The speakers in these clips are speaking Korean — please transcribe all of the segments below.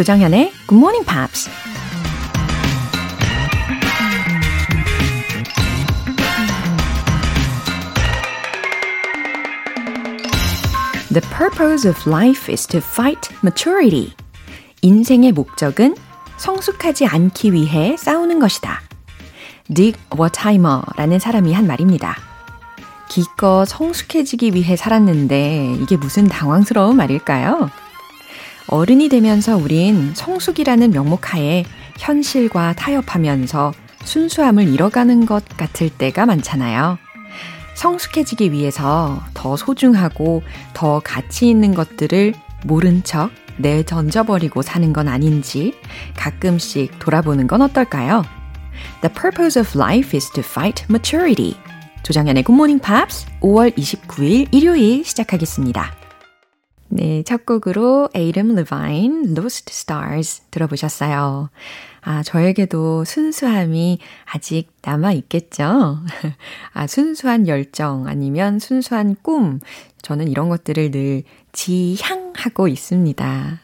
조정현의 Good Morning Pops. The purpose of life is to fight maturity. 인생의 목적은 성숙하지 않기 위해 싸우는 것이다. 딕 워타이머라는 사람이 한 말입니다. 기껏 성숙해지기 위해 살았는데 이게 무슨 당황스러운 말일까요? 어른이 되면서 우린 성숙이라는 명목 하에 현실과 타협하면서 순수함을 잃어가는 것 같을 때가 많잖아요. 성숙해지기 위해서 더 소중하고 더 가치 있는 것들을 모른 척 내던져버리고 사는 건 아닌지 가끔씩 돌아보는 건 어떨까요? The purpose of life is to fight maturity. Good Morning Pops 5월 29일 일요일 시작하겠습니다. 네, 첫 곡으로 에이름 레바인 Lost Stars 들어보셨어요. 아, 저에게도 순수함이 아직 남아 있겠죠? 아, 순수한 열정 아니면 순수한 꿈. 저는 이런 것들을 늘 지향하고 있습니다.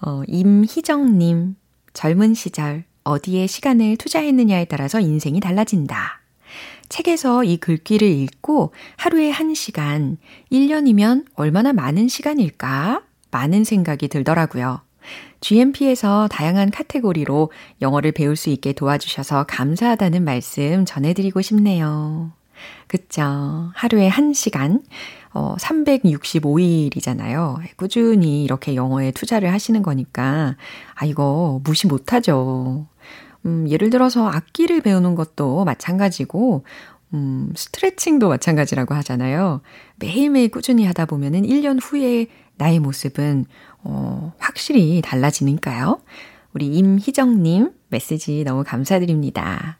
어, 임희정님, 젊은 시절 어디에 시간을 투자했느냐에 따라서 인생이 달라진다. 책에서 이 글귀를 읽고 하루에 1시간, 1년이면 얼마나 많은 시간일까? 많은 생각이 들더라고요. GMP에서 다양한 카테고리로 영어를 배울 수 있게 도와주셔서 감사하다는 말씀 전해드리고 싶네요. 그쵸. 하루에 1시간, 어, 365일이잖아요. 꾸준히 이렇게 영어에 투자를 하시는 거니까, 아, 이거 무시 못하죠. 음, 예를 들어서 악기를 배우는 것도 마찬가지고, 음, 스트레칭도 마찬가지라고 하잖아요. 매일매일 꾸준히 하다 보면은 1년 후에 나의 모습은, 어, 확실히 달라지니까요. 우리 임희정님 메시지 너무 감사드립니다.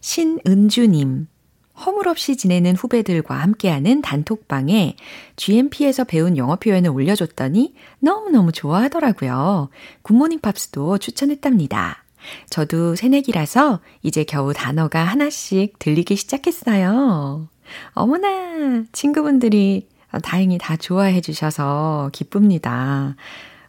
신은주님, 허물없이 지내는 후배들과 함께하는 단톡방에 GMP에서 배운 영어 표현을 올려줬더니 너무너무 좋아하더라고요. 굿모닝 팝스도 추천했답니다. 저도 새내기라서 이제 겨우 단어가 하나씩 들리기 시작했어요. 어머나, 친구분들이 다행히 다 좋아해 주셔서 기쁩니다.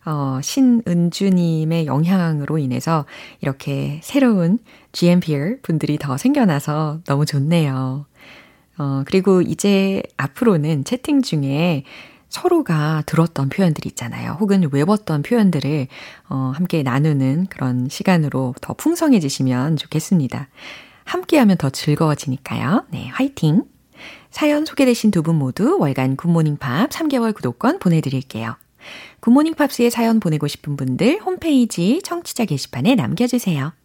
어, 신은주님의 영향으로 인해서 이렇게 새로운 GMPR 분들이 더 생겨나서 너무 좋네요. 어, 그리고 이제 앞으로는 채팅 중에 서로가 들었던 표현들이 있잖아요. 혹은 외웠던 표현들을 어, 함께 나누는 그런 시간으로 더 풍성해지시면 좋겠습니다. 함께하면 더 즐거워지니까요. 네, 화이팅! 사연 소개되신 두 분 모두 월간 굿모닝 팝스 3개월 구독권 보내드릴게요. 굿모닝 팝스에 사연 보내고 싶은 분들 홈페이지 청취자 게시판에 남겨주세요.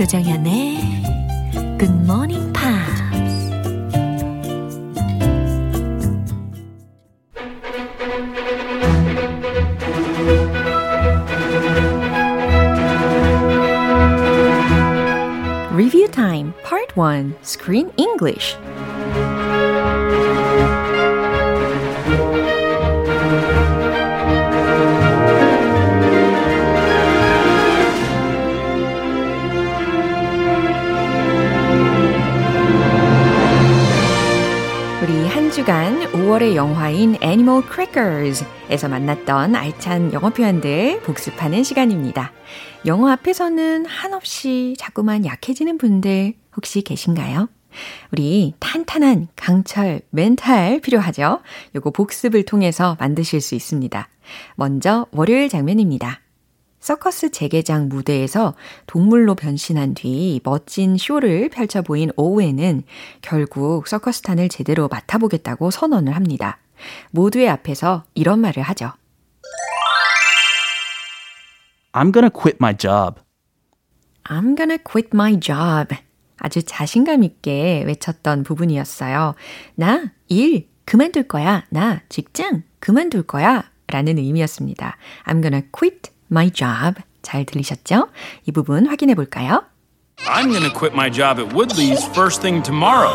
조정현의 Good Morning Pops. Review Time Part 1 Screen English 5월의 영화인 Animal Crackers에서 만났던 알찬 영어 표현들 복습하는 시간입니다. 영어 앞에서는 한없이 자꾸만 약해지는 분들 혹시 계신가요? 우리 탄탄한 강철 멘탈 필요하죠? 요거 복습을 통해서 만드실 수 있습니다. 먼저 월요일 장면입니다. 서커스 재개장 무대에서 동물로 변신한 뒤 멋진 쇼를 펼쳐 보인 오웬은 결국 서커스탄을 제대로 맡아보겠다고 선언을 합니다. 모두의 앞에서 이런 말을 하죠. I'm gonna quit my job. I'm gonna quit my job. 아주 자신감 있게 외쳤던 부분이었어요. 나 일 그만둘 거야. 나 직장 그만둘 거야. 라는 의미였습니다. I'm gonna quit my job. 잘 들리셨죠? 이 부분 확인해 볼까요? I'm gonna quit my job at Woodley's first thing tomorrow.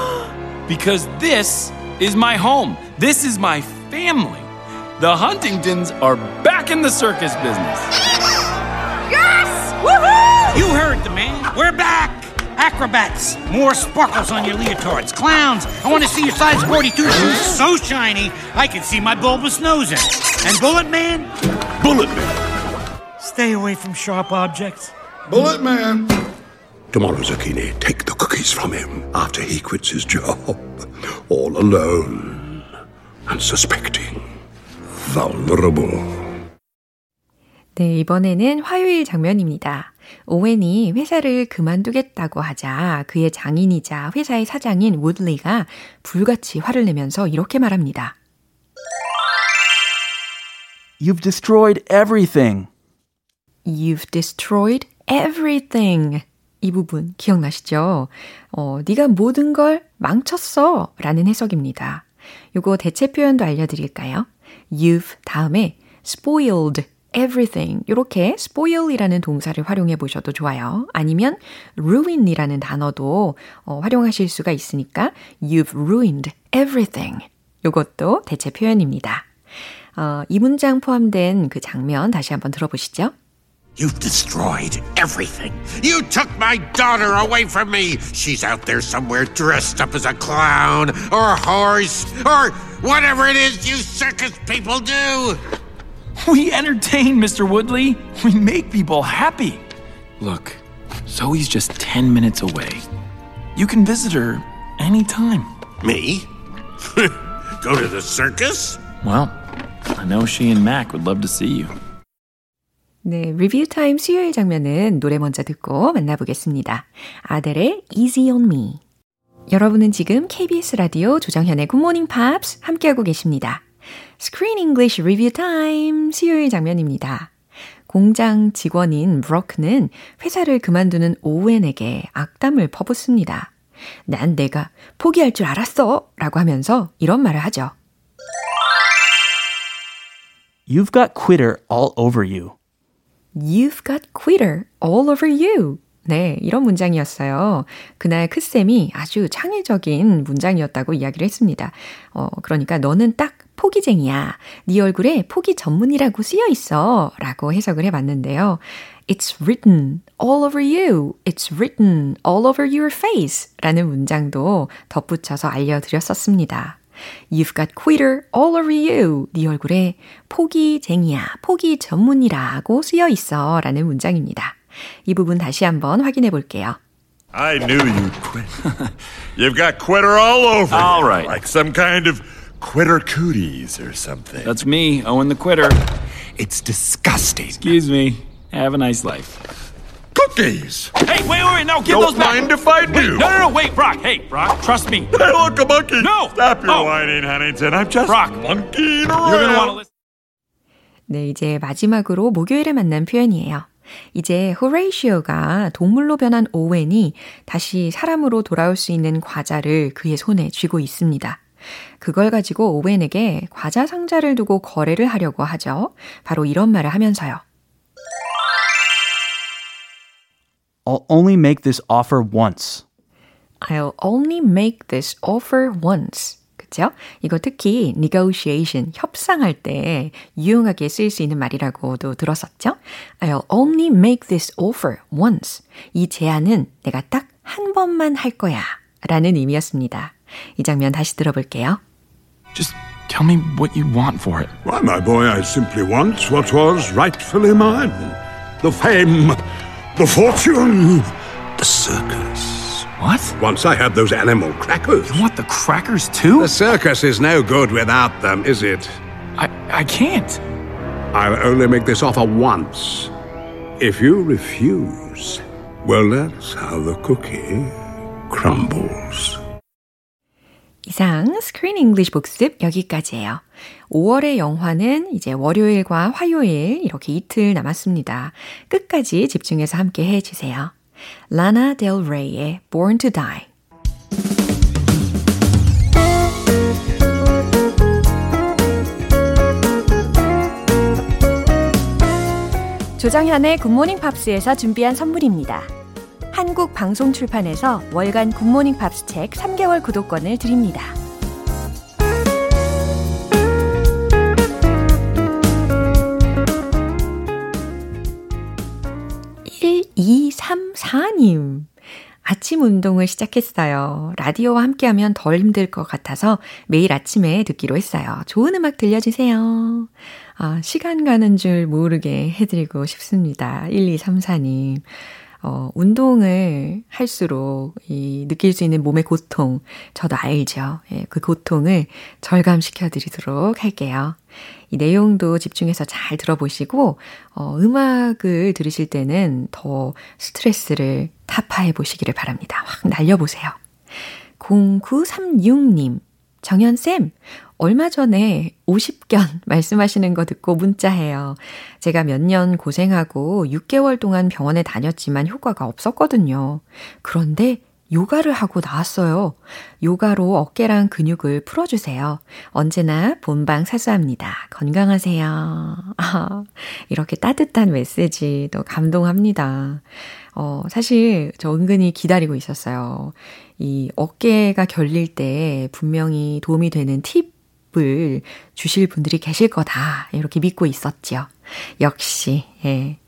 Because this is my home. This is my family. The Huntingtons are back in the circus business. Yes! Woohoo! You heard the man. We're back. Acrobats. More sparkles on your leotards. Clowns. I want to see your size 42 shoes so shiny I can see my bulbous nose in. And Bullet Man? Bullet Man. Stay away from sharp objects. Bullet Man. Tomorrow, Zucchini, take the cookies from him after he quits his job. All alone. Unsuspecting. Vulnerable. 네, 이번에는 화요일 장면입니다. 오웬이 회사를 그만두겠다고 하자 그의 장인이자 회사의 사장인 우드리가 불같이 화를 내면서 이렇게 말합니다. You've destroyed everything. You've destroyed everything. 이 부분 기억나시죠? 어, 네가 모든 걸 망쳤어 라는 해석입니다. 요거 대체 표현도 알려드릴까요? You've 다음에 spoiled everything 이렇게 spoil이라는 동사를 활용해 보셔도 좋아요. 아니면 ruin이라는 단어도 어, 활용하실 수가 있으니까 you've ruined everything 요것도 대체 표현입니다. 어, 이 문장 포함된 그 장면 다시 한번 들어보시죠. You've destroyed everything. You took my daughter away from me. She's out there somewhere dressed up as a clown or a horse or whatever it is you circus people do. We entertain, Mr. Woodley. We make people happy. Look, Zoe's just 10 minutes away. You can visit her anytime. Me? Go to the circus? Well, I know she and Mac would love to see you. 네, 리뷰 타임 수요일 장면은 노래 먼저 듣고 만나보겠습니다. 아델의 Easy on Me. 여러분은 지금 KBS 라디오 조정현의 Good Morning Pops 함께하고 계십니다. Screen English Review Time 수요일 장면입니다. 공장 직원인 브로크는 회사를 그만두는 오웬에게 악담을 퍼붓습니다. 난 내가 포기할 줄 알았어! 라고 하면서 이런 말을 하죠. You've got quitter all over you. You've got quitter all over you. 네, 이런 문장이었어요. 그날 크쌤이 아주 창의적인 문장이었다고 이야기를 했습니다. 어, 그러니까 너는 딱 포기쟁이야. 네 얼굴에 포기 전문이라고 쓰여 있어. 라고 해석을 해봤는데요. It's written all over you. It's written all over your face. 라는 문장도 덧붙여서 알려드렸었습니다. You've got quitter all over you. 네 얼굴에 포기쟁이야, 포기 전문이라고 쓰여 있어. 라는 문장입니다. 이 부분 다시 한번 확인해 볼게요. I knew you'd quit. You've got quitter all over. All you, right. Like some kind of quitter cooties or something. That's me, Owen the Quitter. it's disgusting. Excuse me. Have a nice life. Cookies! Hey, wait, wait, wait, no, give Don't those back. mind if I Wait, do. no, no, no, wait, Brock. Hey, Brock, trust me. Hey, look, a monkey! No! Stop your Oh. whining, Huntington. I'm just Brock. monkeying You're gonna want to around. listen. 네, 이제 마지막으로 목요일에 만난 표현이에요. 이제 호레이시오가 동물로 변한 오웬이 다시 사람으로 돌아올 수 있는 과자를 그의 손에 쥐고 있습니다. 그걸 가지고 오웬에게 과자 상자를 두고 거래를 하려고 하죠. 바로 이런 말을 하면서요. I'll only make this offer once. I'll only make this offer once. 그쵸? 이거 특히 negotiation, 협상할 때 유용하게 쓰일 수 있는 말이라고도 들었었죠? I'll only make this offer once. 이 제안은 내가 딱 한 번만 할 거야. 라는 의미였습니다. 이 장면 다시 들어볼게요. Just tell me what you want for it. Why, my boy, I simply want what was rightfully mine. The fame, the fortune, the circus. What? Once I had those animal crackers. You want the crackers too? The circus is no good without them, is it? I, I can't. I'll only make this offer once. If you refuse, well, that's how the cookie crumbles. 이상 스크린 잉글리시 복습 여기까지예요. 5월의 영화는 이제 월요일과 화요일 이렇게 이틀 남았습니다. 끝까지 집중해서 함께 해주세요. 라나 델 레이의 Born to Die. 조정현의 굿모닝 팝스에서 준비한 선물입니다. 한국 방송 출판에서 월간 굿모닝 팝스 책 3개월 구독권을 드립니다. 1234님. 아침 운동을 시작했어요. 라디오와 함께하면 덜 힘들 것 같아서 매일 아침에 듣기로 했어요. 좋은 음악 들려주세요. 아, 시간 가는 줄 모르게 해드리고 싶습니다. 1234님. 어, 운동을 할수록 이 느낄 수 있는 몸의 고통, 저도 알죠. 예, 그 고통을 절감시켜 드리도록 할게요. 이 내용도 집중해서 잘 들어보시고, 어, 음악을 들으실 때는 더 스트레스를 타파해 보시기를 바랍니다. 확 날려보세요. 0936님, 정연쌤, 얼마 전에 50견 말씀하시는 거 듣고 문자해요. 제가 몇 년 고생하고 6개월 동안 병원에 다녔지만 효과가 없었거든요. 그런데 요가를 하고 나왔어요. 요가로 어깨랑 근육을 풀어주세요. 언제나 본방 사수합니다. 건강하세요. 아, 이렇게 따뜻한 메시지도 감동합니다. 어, 사실 저 은근히 기다리고 있었어요. 이 어깨가 결릴 때 분명히 도움이 되는 팁을 주실 분들이 계실 거다. 이렇게 믿고 있었죠. 역시, 예.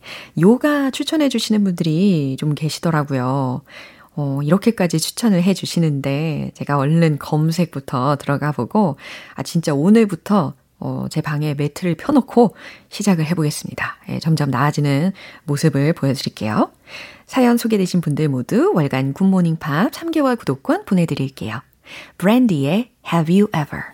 요가 추천해 주시는 분들이 좀 계시더라고요. 어, 이렇게까지 추천을 해 주시는데 제가 얼른 검색부터 들어가 보고 아 진짜 오늘부터 어, 제 방에 매트를 펴놓고 시작을 해보겠습니다. 예, 점점 나아지는 모습을 보여드릴게요. 사연 소개되신 분들 모두 월간 굿모닝 팝 3개월 구독권 보내드릴게요. 브랜디의 Have You Ever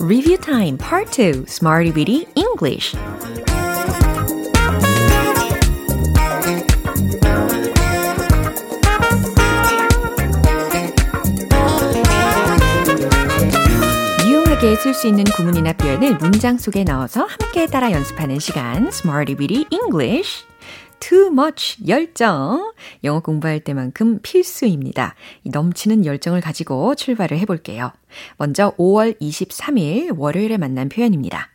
Review Time Part 2 Smarty Bitty English 유용하게 쓸 수 있는 구문이나 표현을 문장 속에 넣어서 함께 따라 연습하는 시간 Smarty Bitty English too much 열정. 영어 공부할 때만큼 필수입니다. 넘치는 열정을 가지고 출발을 해볼게요. 먼저 5월 23일 월요일에 만난 표현입니다.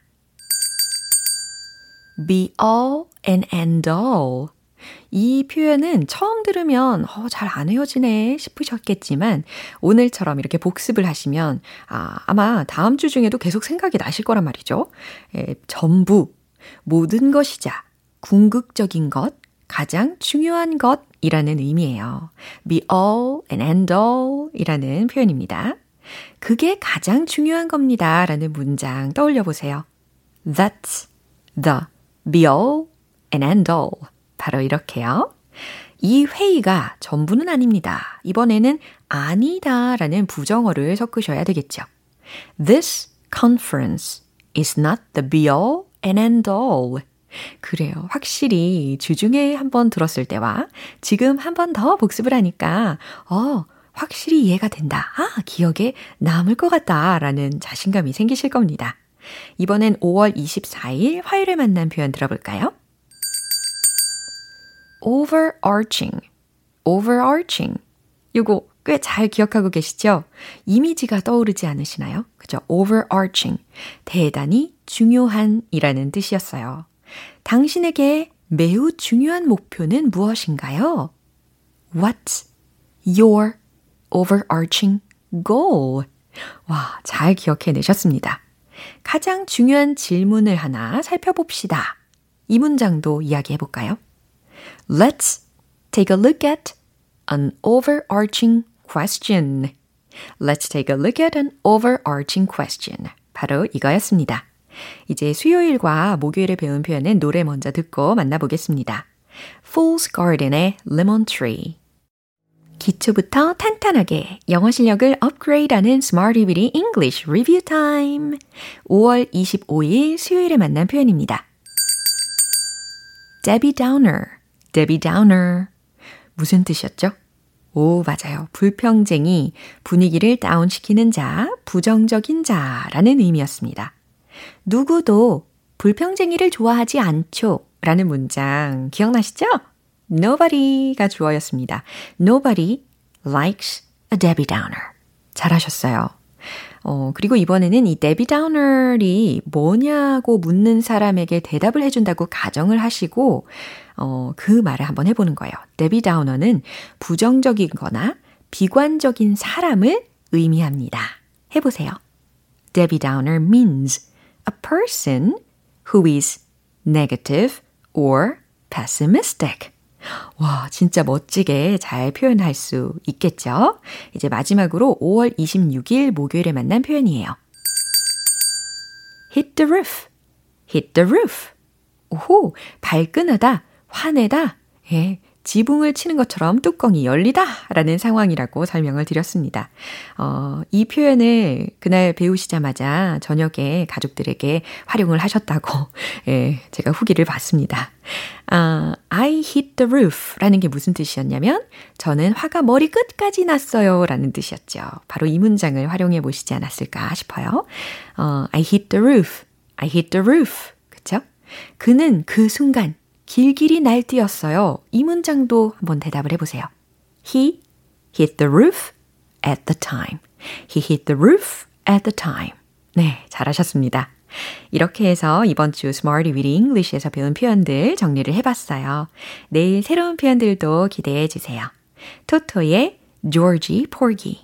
be all and end all. 이 표현은 처음 들으면 어, 잘 안 헤어지네 싶으셨겠지만 오늘처럼 이렇게 복습을 하시면 아, 아마 다음 주 중에도 계속 생각이 나실 거란 말이죠. 에, 전부, 모든 것이자, 궁극적인 것, 가장 중요한 것이라는 의미예요. be all and end all 이라는 표현입니다. 그게 가장 중요한 겁니다. 라는 문장 떠올려 보세요. That's the be all and end all. 바로 이렇게요. 이 회의가 전부는 아닙니다. 이번에는 아니다 라는 부정어를 섞으셔야 되겠죠. This conference is not the be all and end all. 그래요. 확실히 주중에 한 번 들었을 때와 지금 한 번 더 복습을 하니까, 어, 확실히 이해가 된다. 아, 기억에 남을 것 같다. 라는 자신감이 생기실 겁니다. 이번엔 5월 24일 화요일에 만난 표현 들어볼까요? Overarching, overarching. 요거 꽤 잘 기억하고 계시죠? 이미지가 떠오르지 않으시나요? 그죠? overarching. 대단히 중요한 이라는 뜻이었어요. 당신에게 매우 중요한 목표는 무엇인가요? What's your overarching goal? 와, 잘 기억해 내셨습니다. 가장 중요한 질문을 하나 살펴봅시다. 이 문장도 이야기해 볼까요? Let's take a look at an overarching question. Let's take a look at an overarching question. 바로 이거였습니다. 이제 수요일과 목요일에 배운 표현은 노래 먼저 듣고 만나보겠습니다. Fool's Garden의 Lemon Tree. 기초부터 탄탄하게 영어 실력을 업그레이드하는 Smarty Bitty English Review Time. 5월 25일 수요일에 만난 표현입니다. Debbie Downer, Debbie Downer. 무슨 뜻이었죠? 오, 맞아요. 불평쟁이, 분위기를 다운시키는 자, 부정적인 자라는 의미였습니다. 누구도 불평쟁이를 좋아하지 않죠. 라는 문장 기억나시죠? Nobody가 주어였습니다. Nobody likes a Debbie Downer. 잘하셨어요. 어, 그리고 이번에는 이 데비 다우너이 뭐냐고 묻는 사람에게 대답을 해준다고 가정을 하시고, 어, 그 말을 한번 해보는 거예요. 데비 다우너는 부정적인 거나 비관적인 사람을 의미합니다. 해보세요. 데비 다우너 means a person who is negative or pessimistic. 와, 진짜 멋지게 잘 표현할 수 있겠죠? 이제 마지막으로 5월 26일 목요일에 만난 표현이에요. hit the roof, hit the roof. 오호, 발끈하다, 화내다. 예, 지붕을 치는 것처럼 뚜껑이 열리다 라는 상황이라고 설명을 드렸습니다. 어, 이 표현을 그날 배우시자마자 저녁에 가족들에게 활용을 하셨다고 예, 제가 후기를 봤습니다. 아, I hit the roof 라는 게 무슨 뜻이었냐면 저는 화가 머리 끝까지 났어요 라는 뜻이었죠. 바로 이 문장을 활용해 보시지 않았을까 싶어요. 어, I hit the roof, I hit the roof. 그쵸? 그는 그 순간 길길이 날뛰었어요. 이 문장도 한번 대답을 해보세요. He hit the roof at the time. He hit the roof at the time. 네, 잘하셨습니다. 이렇게 해서 이번 주 Smarty with English에서 배운 표현들 정리를 해봤어요. 내일 새로운 표현들도 기대해 주세요. 토토의 Georgie Porgy.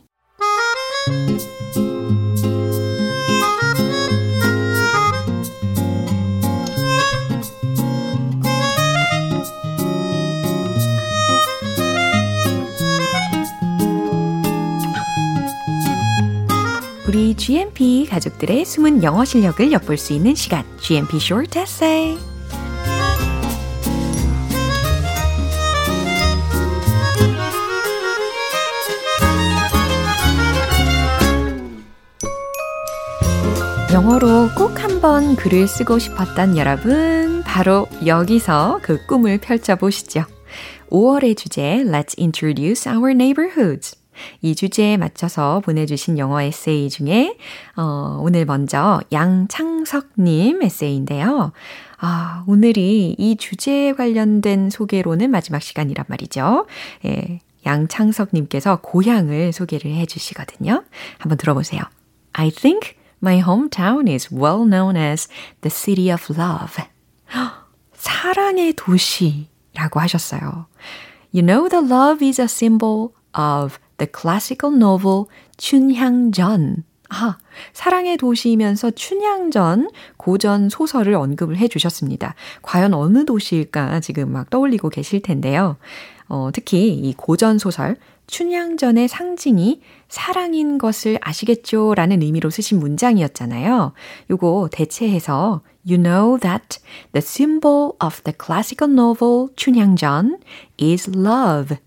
우리 GMP 가족들의 숨은 영어 실력을 엿볼 수 있는 시간, GMP Short Essay. 영어로 꼭 한번 글을 쓰고 싶었던 여러분, 바로 여기서 그 꿈을 펼쳐보시죠. 5월의 주제, Let's introduce our neighborhoods. 이 주제에 맞춰서 보내주신 영어 에세이 중에, 어, 오늘 먼저 양창석님 에세이인데요. 아, 오늘이 이 주제에 관련된 소개로는 마지막 시간이란 말이죠. 예, 양창석님께서 고향을 소개를 해 주시거든요. 한번 들어보세요. I think my hometown is well known as the city of love. 사랑의 도시라고 하셨어요. You know the love is a symbol of the classical novel 춘향전. 아, 사랑의 도시이면서 춘향전 고전 소설을 언급을 해 주셨습니다. 과연 어느 도시일까 지금 막 떠올리고 계실 텐데요. 어, 특히 이 고전 소설 춘향전의 상징이 사랑인 것을 아시겠죠? 라는 의미로 쓰신 문장이었잖아요. 요거 대체해서 You know that the symbol of the classical novel 춘향전 is love.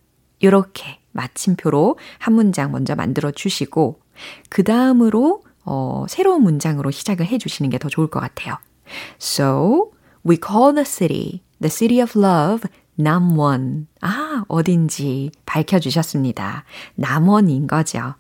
요렇게 마침표로 한 문장 먼저 만들어 주시고, 그 다음으로, 어, 새로운 문장으로 시작을 해 주시는 게 더 좋을 것 같아요. So, we call the city, the city of love, 남원. 아, 어딘지 밝혀주셨습니다. 남원인 거죠.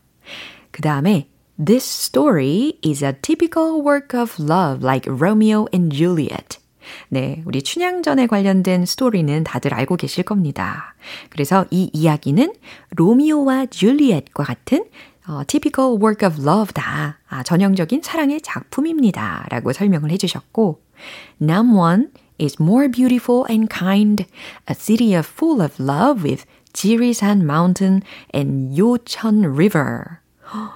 그 다음에, This story is a typical work of love like Romeo and Juliet. 네, 우리 춘향전에 관련된 스토리는 다들 알고 계실 겁니다. 그래서 이 이야기는 로미오와 줄리엣과 같은 어, typical work of love다. 아, 전형적인 사랑의 작품입니다. 라고 설명을 해주셨고, 남원 is more beautiful and kind, a city of full of love with 지리산 mountain and 요천 river.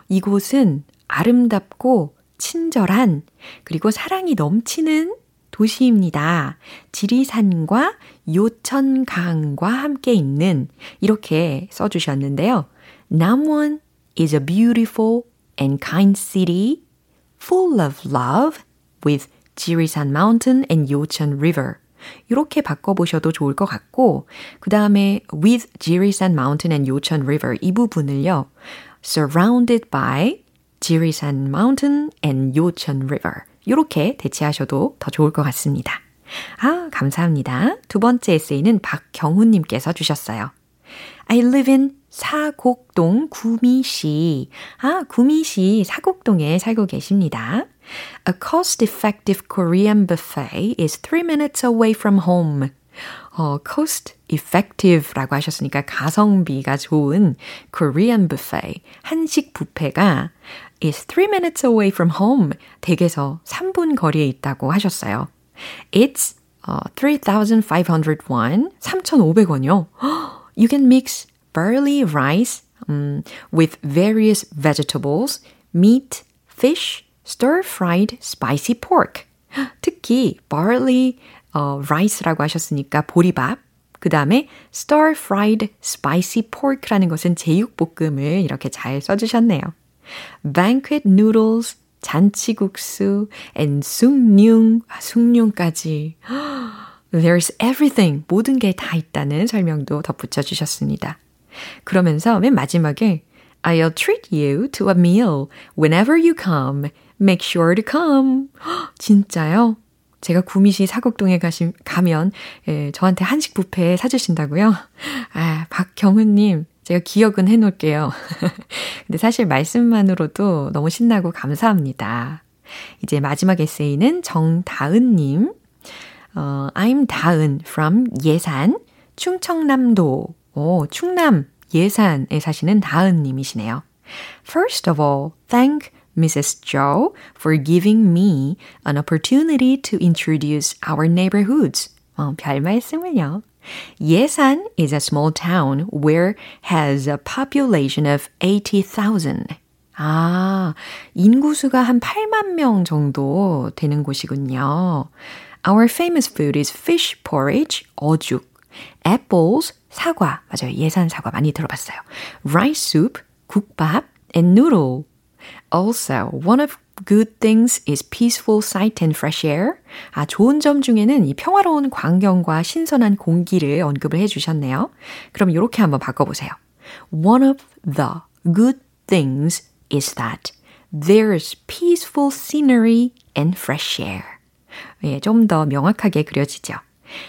이곳은 아름답고 친절한 그리고 사랑이 넘치는 도시입니다. 지리산과 요천강과 함께 있는 이렇게 써주셨는데요. 남원 is a beautiful and kind city full of love with 지리산 mountain and 요천 river. 이렇게 바꿔보셔도 좋을 것 같고, 그 다음에 with 지리산 mountain and 요천 river 이 부분을요, surrounded by 지리산 mountain and 요천 river. 이렇게 대체하셔도 더 좋을 것 같습니다. 아, 감사합니다. 두 번째 에세이는 박경훈님께서 주셨어요. I live in 사곡동 구미시. 아, 구미시 사곡동에 살고 계십니다. A cost-effective Korean buffet is three minutes away from home. 어, cost effective라고 하셨으니까 가성비가 좋은 Korean buffet, 한식 뷔페가 is three minutes away from home. 댁에서 3분 거리에 있다고 하셨어요. It's uh, 3,500 won, 3,500원이요. You can mix barley rice um, with various vegetables, meat, fish, stir-fried spicy pork. 특히 barley 어, rice라고 하셨으니까 보리밥. 그 다음에 stir-fried spicy pork라는 것은 제육볶음을 이렇게 잘 써주셨네요. Banquet noodles, 잔치국수, and 숭늉, 아, 숭늉까지. There's everything. 모든 게 다 있다는 설명도 덧붙여 주셨습니다. 그러면서 맨 마지막에 I'll treat you to a meal whenever you come. Make sure to come. 진짜요? 제가 구미시 사곡동에 가시, 가면 예, 저한테 한식 뷔페 사주신다고요? 아, 박경훈님, 제가 기억은 해놓을게요. 근데 사실 말씀만으로도 너무 신나고 감사합니다. 이제 마지막 에세이는 정다은님. 어, I'm 다은 from 예산, 충청남도. 오, 충남 예산에 사시는 다은님이시네요. First of all, thank Mrs. Joe for giving me an opportunity to introduce our neighborhoods. 어, 별 말씀을요. 예산 is a small town where has a population of 80,000. 아, 인구수가 한 8만 명 정도 되는 곳이군요. Our famous food is fish porridge, 어죽, apples, 사과, 맞아요. 예산 사과 많이 들어봤어요. rice soup, 국밥, and noodle. Also, one of good things is peaceful sight and fresh air. 아, 좋은 점 중에는 이 평화로운 광경과 신선한 공기를 언급을 해 주셨네요. 그럼 이렇게 한번 바꿔보세요. One of the good things is that there's peaceful scenery and fresh air. 예, 좀 더 명확하게 그려지죠.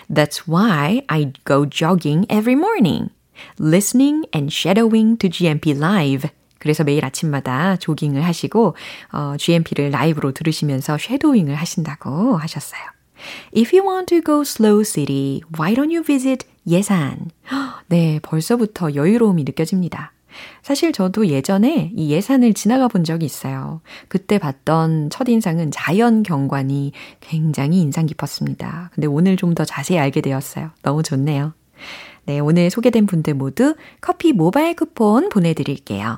That's why I go jogging every morning, listening and shadowing to GMP Live. 그래서 매일 아침마다 조깅을 하시고 어, GMP를 라이브로 들으시면서 쉐도잉을 하신다고 하셨어요. If you want to go slow city, why don't you visit 예산? 네, 벌써부터 여유로움이 느껴집니다. 사실 저도 예전에 이 예산을 지나가 본 적이 있어요. 그때 봤던 첫인상은 자연 경관이 굉장히 인상 깊었습니다. 근데 오늘 좀 더 자세히 알게 되었어요. 너무 좋네요. 네, 오늘 소개된 분들 모두 커피 모바일 쿠폰 보내드릴게요.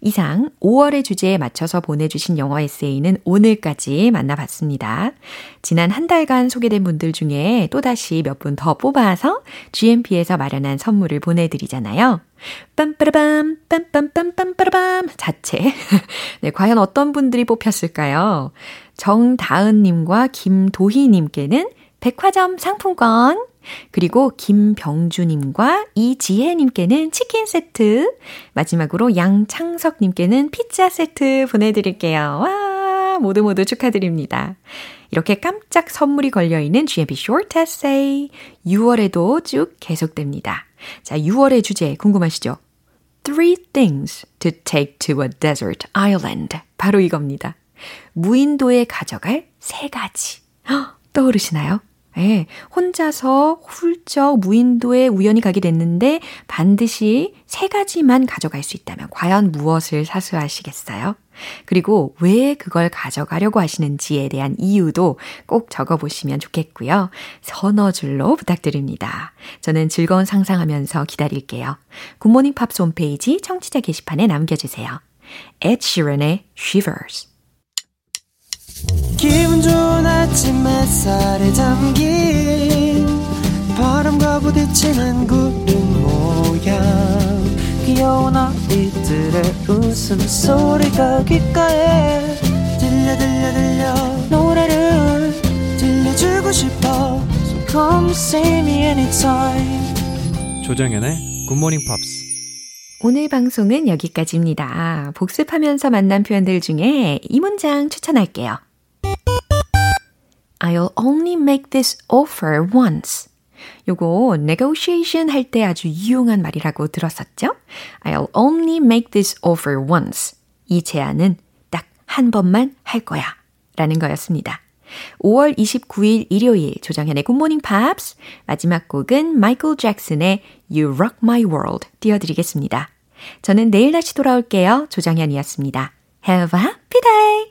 이상 5월의 주제에 맞춰서 보내주신 영어 에세이는 오늘까지 만나봤습니다. 지난 한 달간 소개된 분들 중에 또다시 몇 분 더 뽑아서 GMP에서 마련한 선물을 보내드리잖아요. 빰빠라밤, 빰빰빰빰빠라밤 자체. 네, 과연 어떤 분들이 뽑혔을까요? 정다은님과 김도희님께는 백화점 상품권, 그리고 김병주님과 이지혜님께는 치킨 세트, 마지막으로 양창석님께는 피자 세트 보내드릴게요. 와, 모두 모두 축하드립니다. 이렇게 깜짝 선물이 걸려있는 GMP Short Essay 6월에도 쭉 계속됩니다. 자, 6월의 주제 궁금하시죠? Three things to take to a desert island. 바로 이겁니다. 무인도에 가져갈 세 가지. 떠오르시나요? 예, 혼자서 훌쩍 무인도에 우연히 가게 됐는데 반드시 세 가지만 가져갈 수 있다면 과연 무엇을 사수하시겠어요? 그리고 왜 그걸 가져가려고 하시는지에 대한 이유도 꼭 적어보시면 좋겠고요. 서너 줄로 부탁드립니다. 저는 즐거운 상상하면서 기다릴게요. 굿모닝 팝스 홈페이지 청취자 게시판에 남겨주세요. Ed Sheeran의 Shivers 기분 좋은 아침 햇살에 잠긴 바람과 부딪히는 구름 모양. 귀여운 아이들의 웃음소리가 귓가에 들려 들려 들려. 노래를 들려주고 싶어. So come see me anytime. 조정현의 굿모닝 팝스 오늘 방송은 여기까지입니다. 복습하면서 만난 표현들 중에 이 문장 추천할게요. I'll only make this offer once. 요거 negotiation 할 때 아주 유용한 말이라고 들었었죠? I'll only make this offer once. 이 제안은 딱 한 번만 할 거야. 라는 거였습니다. 5월 29일 일요일 조정현의 굿모닝 팝스 마지막 곡은 마이클 잭슨의 You Rock My World 띄워드리겠습니다. 저는 내일 다시 돌아올게요. 조정현이었습니다. Have a happy day!